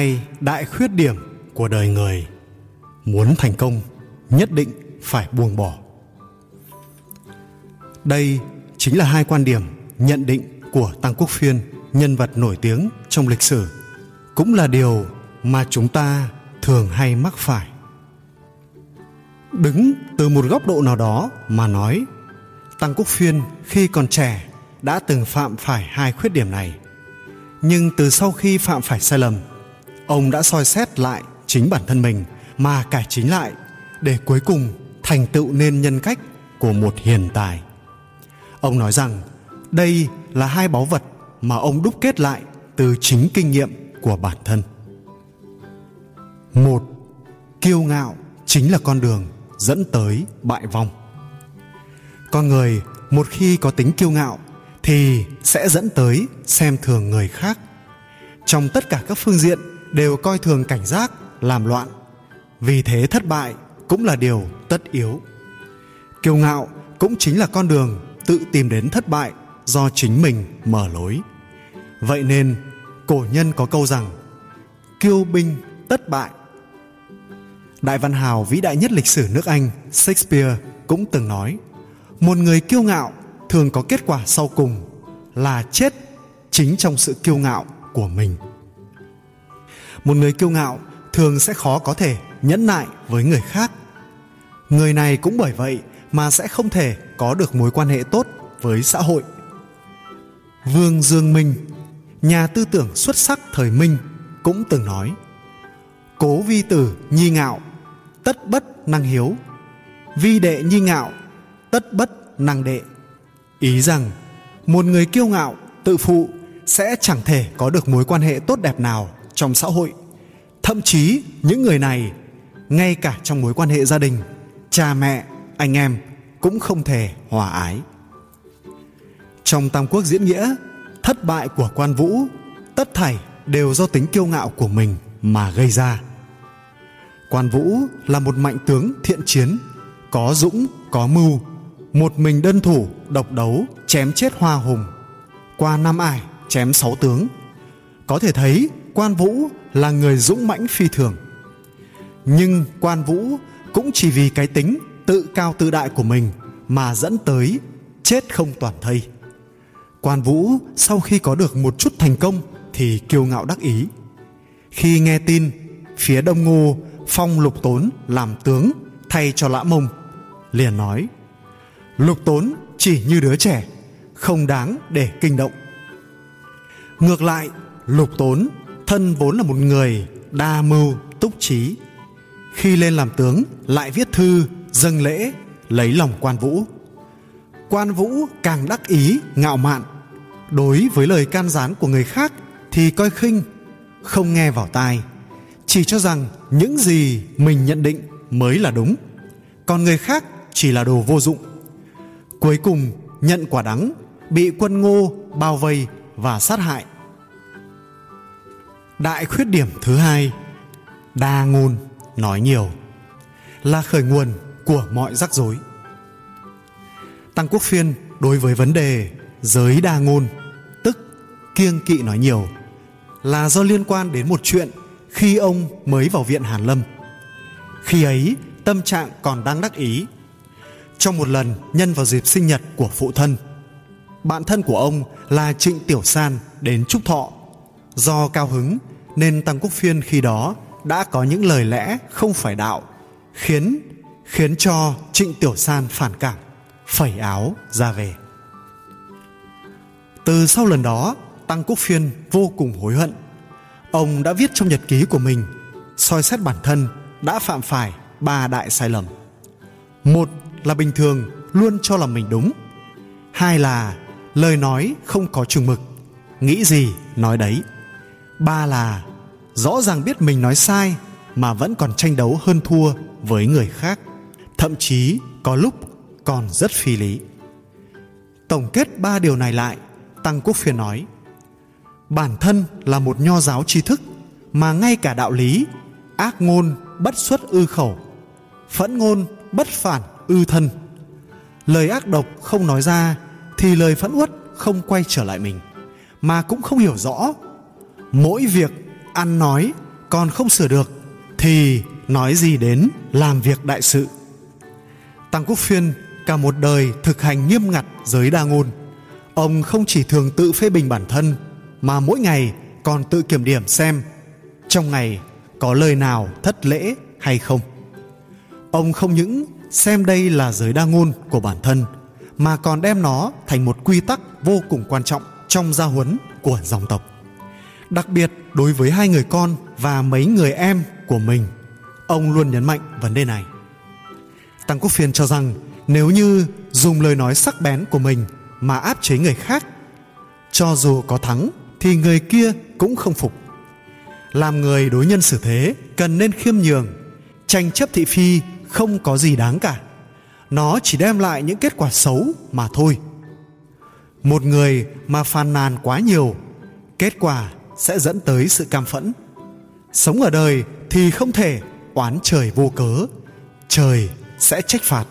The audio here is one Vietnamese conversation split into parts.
hai đại khuyết điểm của đời người, muốn thành công nhất định phải buông bỏ. Đây chính là hai quan điểm nhận định của tăng quốc phiên, nhân vật nổi tiếng trong lịch sử, cũng là điều mà chúng ta thường hay mắc phải. Đứng từ một góc độ nào đó mà nói, tăng quốc phiên khi còn trẻ đã từng phạm phải hai khuyết điểm này. Nhưng từ sau khi phạm phải sai lầm ông đã soi xét lại chính bản thân mình mà cải chính lại để cuối cùng thành tựu nên nhân cách của một hiền tài. Ông nói rằng đây là hai báu vật mà ông đúc kết lại từ chính kinh nghiệm của bản thân. Một, kiêu ngạo chính là con đường dẫn tới bại vong. Con người một khi có tính kiêu ngạo thì sẽ dẫn tới xem thường người khác. Trong tất cả các phương diện đều coi thường cảnh giác, làm loạn. Vì thế thất bại cũng là điều tất yếu. Kiêu ngạo cũng chính là con đường tự tìm đến thất bại do chính mình mở lối. Vậy nên, cổ nhân có câu rằng, kiêu binh tất bại. Đại văn hào vĩ đại nhất lịch sử nước anh shakespeare cũng từng nói, một người kiêu ngạo thường có kết quả sau cùng là chết chính trong sự kiêu ngạo của mình một người kiêu ngạo thường sẽ khó có thể nhẫn nại với người khác. Người này cũng bởi vậy mà sẽ không thể có được mối quan hệ tốt với xã hội. Vương dương minh, nhà tư tưởng xuất sắc thời minh, cũng từng nói, cố vi tử nhi ngạo, tất bất năng hiếu. Vi đệ nhi ngạo, tất bất năng đệ. Ý rằng, một người kiêu ngạo, tự phụ sẽ chẳng thể có được mối quan hệ tốt đẹp nào trong xã hội. Thậm chí những người này, ngay cả trong mối quan hệ gia đình, cha mẹ, anh em cũng không thể hòa ái. Trong tam quốc diễn nghĩa, thất bại của quan vũ, tất thảy đều do tính kiêu ngạo của mình mà gây ra. Quan vũ là một mạnh tướng thiện chiến, có dũng, có mưu, một mình đơn thủ độc đấu, chém chết hoa hùng, qua năm ải chém sáu tướng. Có thể thấy quan vũ là người dũng mãnh phi thường. Nhưng quan vũ cũng chỉ vì cái tính tự cao tự đại của mình mà dẫn tới chết không toàn thây. Quan vũ sau khi có được một chút thành công thì kiêu ngạo đắc ý. Khi nghe tin phía đông ngô phong lục tốn làm tướng thay cho lã mông, liền nói, lục tốn chỉ như đứa trẻ, không đáng để kinh động. Ngược lại, lục tốn thân vốn là một người đa mưu, túc trí. Khi lên làm tướng, lại viết thư, dâng lễ, lấy lòng quan vũ. Quan vũ càng đắc ý, ngạo mạn. Đối với lời can gián của người khác thì coi khinh, không nghe vào tai. Chỉ cho rằng những gì mình nhận định mới là đúng. Còn người khác chỉ là đồ vô dụng. Cuối cùng, nhận quả đắng, bị quân ngô bao vây và sát hại đại khuyết điểm thứ hai, đa ngôn nói nhiều, là khởi nguồn của mọi rắc rối. Tăng quốc phiên đối với vấn đề giới đa ngôn, tức kiêng kỵ nói nhiều, là do liên quan đến một chuyện khi ông mới vào viện hàn lâm. Khi ấy, tâm trạng còn đang đắc ý. Trong một lần nhân vào dịp sinh nhật của phụ thân, bạn thân của ông là trịnh tiểu san đến chúc thọ do cao hứng nên tăng quốc phiên khi đó đã có những lời lẽ không phải đạo, khiến khiến cho trịnh tiểu san phản cảm, phẩy áo ra về. Từ sau lần đó tăng quốc phiên vô cùng hối hận. Ông đã viết trong nhật ký của mình, soi xét bản thân đã phạm phải ba đại sai lầm. Một là bình thường luôn cho là mình đúng. Hai là lời nói không có chừng mực, nghĩ gì nói đấy. Ba là rõ ràng biết mình nói sai mà vẫn còn tranh đấu hơn thua với người khác. Thậm chí có lúc còn rất phi lý. Tổng kết ba điều này lại, tăng quốc phiên nói, bản thân là một nho giáo tri thức mà ngay cả đạo lý, ác ngôn bất xuất ư khẩu, phẫn ngôn bất phản ư thân. Lời ác độc không nói ra thì lời phẫn uất không quay trở lại mình, mà cũng không hiểu rõ. Mỗi việc ăn nói còn không sửa được, thì nói gì đến làm việc đại sự. Tăng quốc phiên cả một đời thực hành nghiêm ngặt giới đa ngôn. Ông không chỉ thường tự phê bình bản thân, mà mỗi ngày còn tự kiểm điểm xem trong ngày có lời nào thất lễ hay không. Ông không những xem đây là giới đa ngôn của bản thân, mà còn đem nó thành một quy tắc vô cùng quan trọng trong gia huấn của dòng tộc đặc biệt đối với hai người con và mấy người em của mình. Ông luôn nhấn mạnh vấn đề này. Tăng quốc phiên cho rằng nếu như dùng lời nói sắc bén của mình mà áp chế người khác, cho dù có thắng thì người kia cũng không phục. Làm người đối nhân xử thế cần nên khiêm nhường, tranh chấp thị phi không có gì đáng cả. Nó chỉ đem lại những kết quả xấu mà thôi. Một người mà phàn nàn quá nhiều, kết quả sẽ dẫn tới sự cam phẫn. Sống ở đời thì không thể oán trời vô cớ, trời sẽ trách phạt.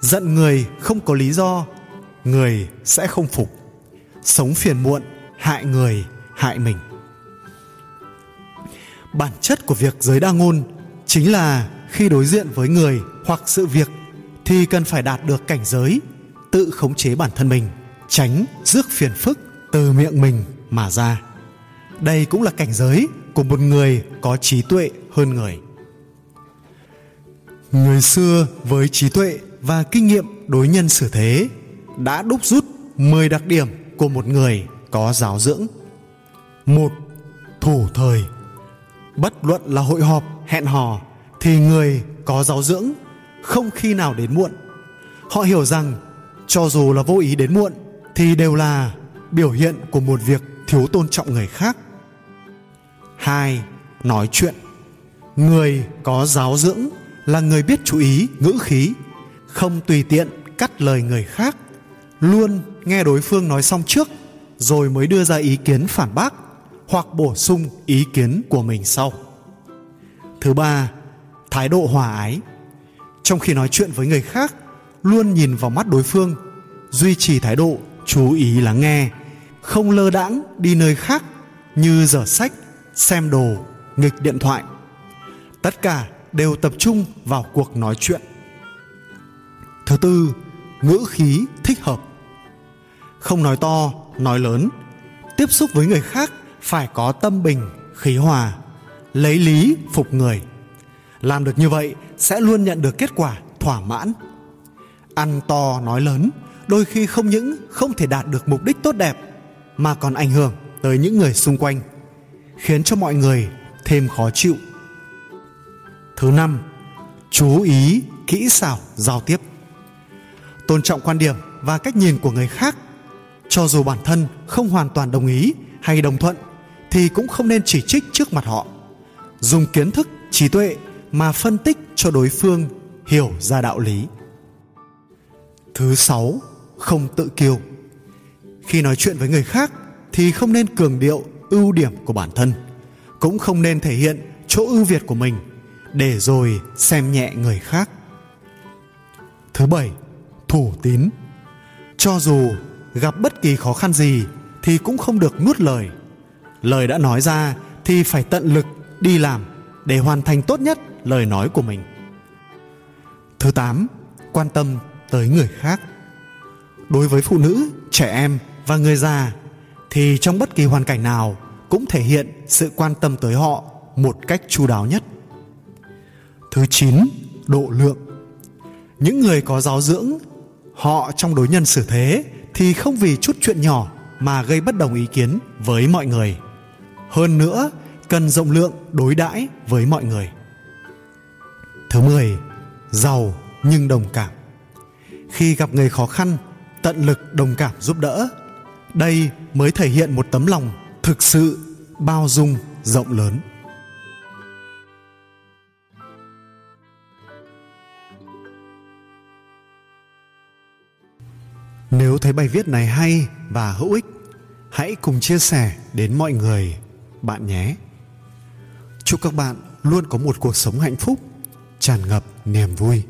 Giận người không có lý do, người sẽ không phục. Sống phiền muộn, hại người, hại mình. Bản chất của việc giới đa ngôn chính là khi đối diện với người hoặc sự việc thì cần phải đạt được cảnh giới, tự khống chế bản thân mình, tránh rước phiền phức từ miệng mình mà ra đây cũng là cảnh giới của một người có trí tuệ hơn người người xưa với trí tuệ và kinh nghiệm đối nhân xử thế đã đúc rút 10 đặc điểm của một người có giáo dưỡng. Một, thủ thời. Bất luận là hội họp, hẹn hò thì người có giáo dưỡng không khi nào đến muộn. Họ hiểu rằng cho dù là vô ý đến muộn thì đều là biểu hiện của một việc thiếu tôn trọng người khác. Hai, nói chuyện. Người có giáo dưỡng là người biết chú ý ngữ khí, không tùy tiện cắt lời người khác, luôn nghe đối phương nói xong trước rồi mới đưa ra ý kiến phản bác hoặc bổ sung ý kiến của mình sau. Thứ ba, thái độ hòa ái. Trong khi nói chuyện với người khác, luôn nhìn vào mắt đối phương, duy trì thái độ chú ý lắng nghe, không lơ đãng đi nơi khác như dở sách, xem đồ, nghịch điện thoại. Tất cả đều tập trung vào cuộc nói chuyện. Thứ tư, ngữ khí thích hợp. Không nói to, nói lớn. Tiếp xúc với người khác phải có tâm bình, khí hòa, lấy lý phục người. Làm được như vậy sẽ luôn nhận được kết quả thỏa mãn. Ăn to nói lớn đôi khi không những không thể đạt được mục đích tốt đẹp mà còn ảnh hưởng tới những người xung quanh, khiến cho mọi người thêm khó chịu. Thứ năm, chú ý kỹ xảo giao tiếp. Tôn trọng quan điểm và cách nhìn của người khác, cho dù bản thân không hoàn toàn đồng ý hay đồng thuận thì cũng không nên chỉ trích trước mặt họ. Dùng kiến thức, trí tuệ mà phân tích cho đối phương hiểu ra đạo lý. Thứ sáu, không tự kiêu. Khi nói chuyện với người khác thì không nên cường điệu ưu điểm của bản thân, cũng không nên thể hiện chỗ ưu việt của mình để rồi xem nhẹ người khác. Thứ bảy, thủ tín. Cho dù gặp bất kỳ khó khăn gì thì cũng không được nuốt lời. Lời đã nói ra thì phải tận lực đi làm để hoàn thành tốt nhất lời nói của mình. Thứ tám, quan tâm tới người khác. Đối với phụ nữ, trẻ em và người già thì trong bất kỳ hoàn cảnh nào cũng thể hiện sự quan tâm tới họ một cách chu đáo nhất. Thứ chín, độ lượng. Những người có giáo dưỡng, họ trong đối nhân xử thế thì không vì chút chuyện nhỏ mà gây bất đồng ý kiến với mọi người. Hơn nữa, cần rộng lượng đối đãi với mọi người. Thứ 10. Giàu nhưng đồng cảm. Khi gặp người khó khăn, tận lực đồng cảm giúp đỡ. Đây mới thể hiện một tấm lòng thực sự bao dung rộng lớn. Nếu thấy bài viết này hay và hữu ích, hãy cùng chia sẻ đến mọi người bạn nhé. Chúc các bạn luôn có một cuộc sống hạnh phúc, tràn ngập niềm vui.